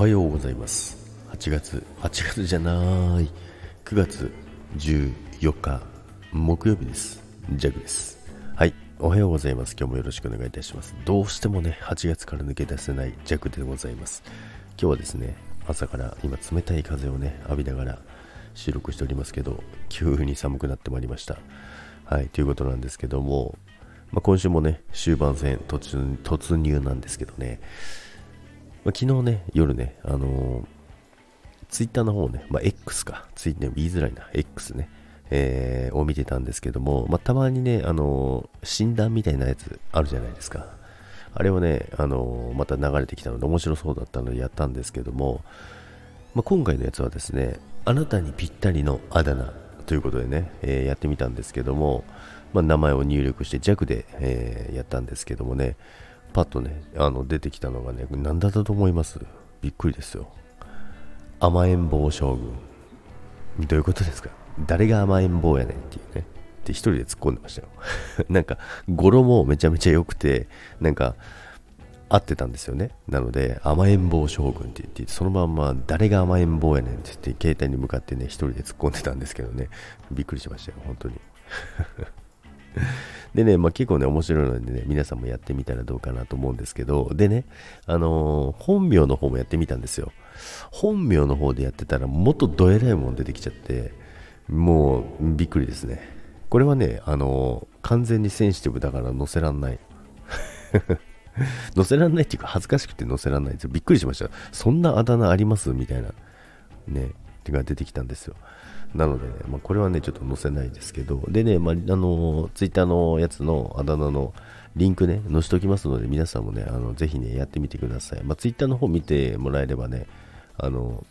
はようございます。8月8月じゃない。9月14日木曜日です。ジャグです。はいおはようございます。今日もよろしくお願いいたします。どうしてもね8月から抜け出せないジャグでございます。今日はですね朝から今冷たい風をね浴びながら収録しておりますけど急に寒くなってまいりました。はいということなんですけども、まあ、今週もね終盤戦突入なんですけどね。まあ、昨日ね、夜ね、あのー、ツイッターの方ね、まあ、X か、ツイッター言いづらいな、X ね、えー、を見てたんですけども、まあ、たまにね、あのー、診断みたいなやつあるじゃないですか。あれをね、あのー、また流れてきたので面白そうだったのでやったんですけども、まあ、今回のやつはですね、あなたにぴったりのあだ名ということでね、えー、やってみたんですけども、まあ、名前を入力して弱で、えー、やったんですけどもね、パッとね、あの出てきたのがね、何だったと思います？びっくりですよ。甘えん坊将軍。どういうことですか？誰が甘えん坊やねんっていうね。って一人で突っ込んでましたよ。なんか、語呂もめちゃめちゃ良くて、なんか、合ってたんですよね。なので、甘えん坊将軍って言って、そのまんま誰が甘えん坊やねんって言って、携帯に向かってね、一人で突っ込んでたんですけどね、びっくりしましたよ、本当に。でね、まあ、結構ね、面白いのでね、皆さんもやってみたらどうかなと思うんですけど、でね、あのー、本名の方もやってみたんですよ。本名の方でやってたら、もっとどえらいもん出てきちゃって、もう、びっくりですね。これはね、あのー、完全にセンシティブだから載せらんない。載せらんないっていうか、恥ずかしくて載せらんないですよ。びっくりしました。そんなあだ名あります？みたいな。ね、が出てきたんですよ。なのでね、まあ、これはね、ちょっと載せないですけど、でね、まあ、あの、ツイッターのやつのあだ名のリンクね、載せておきますので、皆さんもね、あのぜひね、やってみてください。まあ、ツイッターの方見てもらえればね、あの、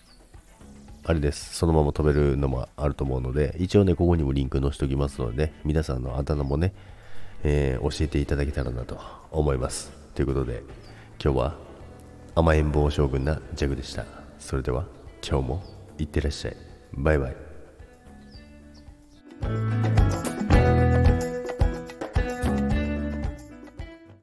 あれです。そのまま飛べるのもあると思うので、一応ね、ここにもリンク載せておきますので、ね、皆さんのあだ名もね、えー、教えていただけたらなと思います。ということで、今日は甘えん坊将軍なジャグでした。それでは、今日もいってらっしゃい。バイバイ。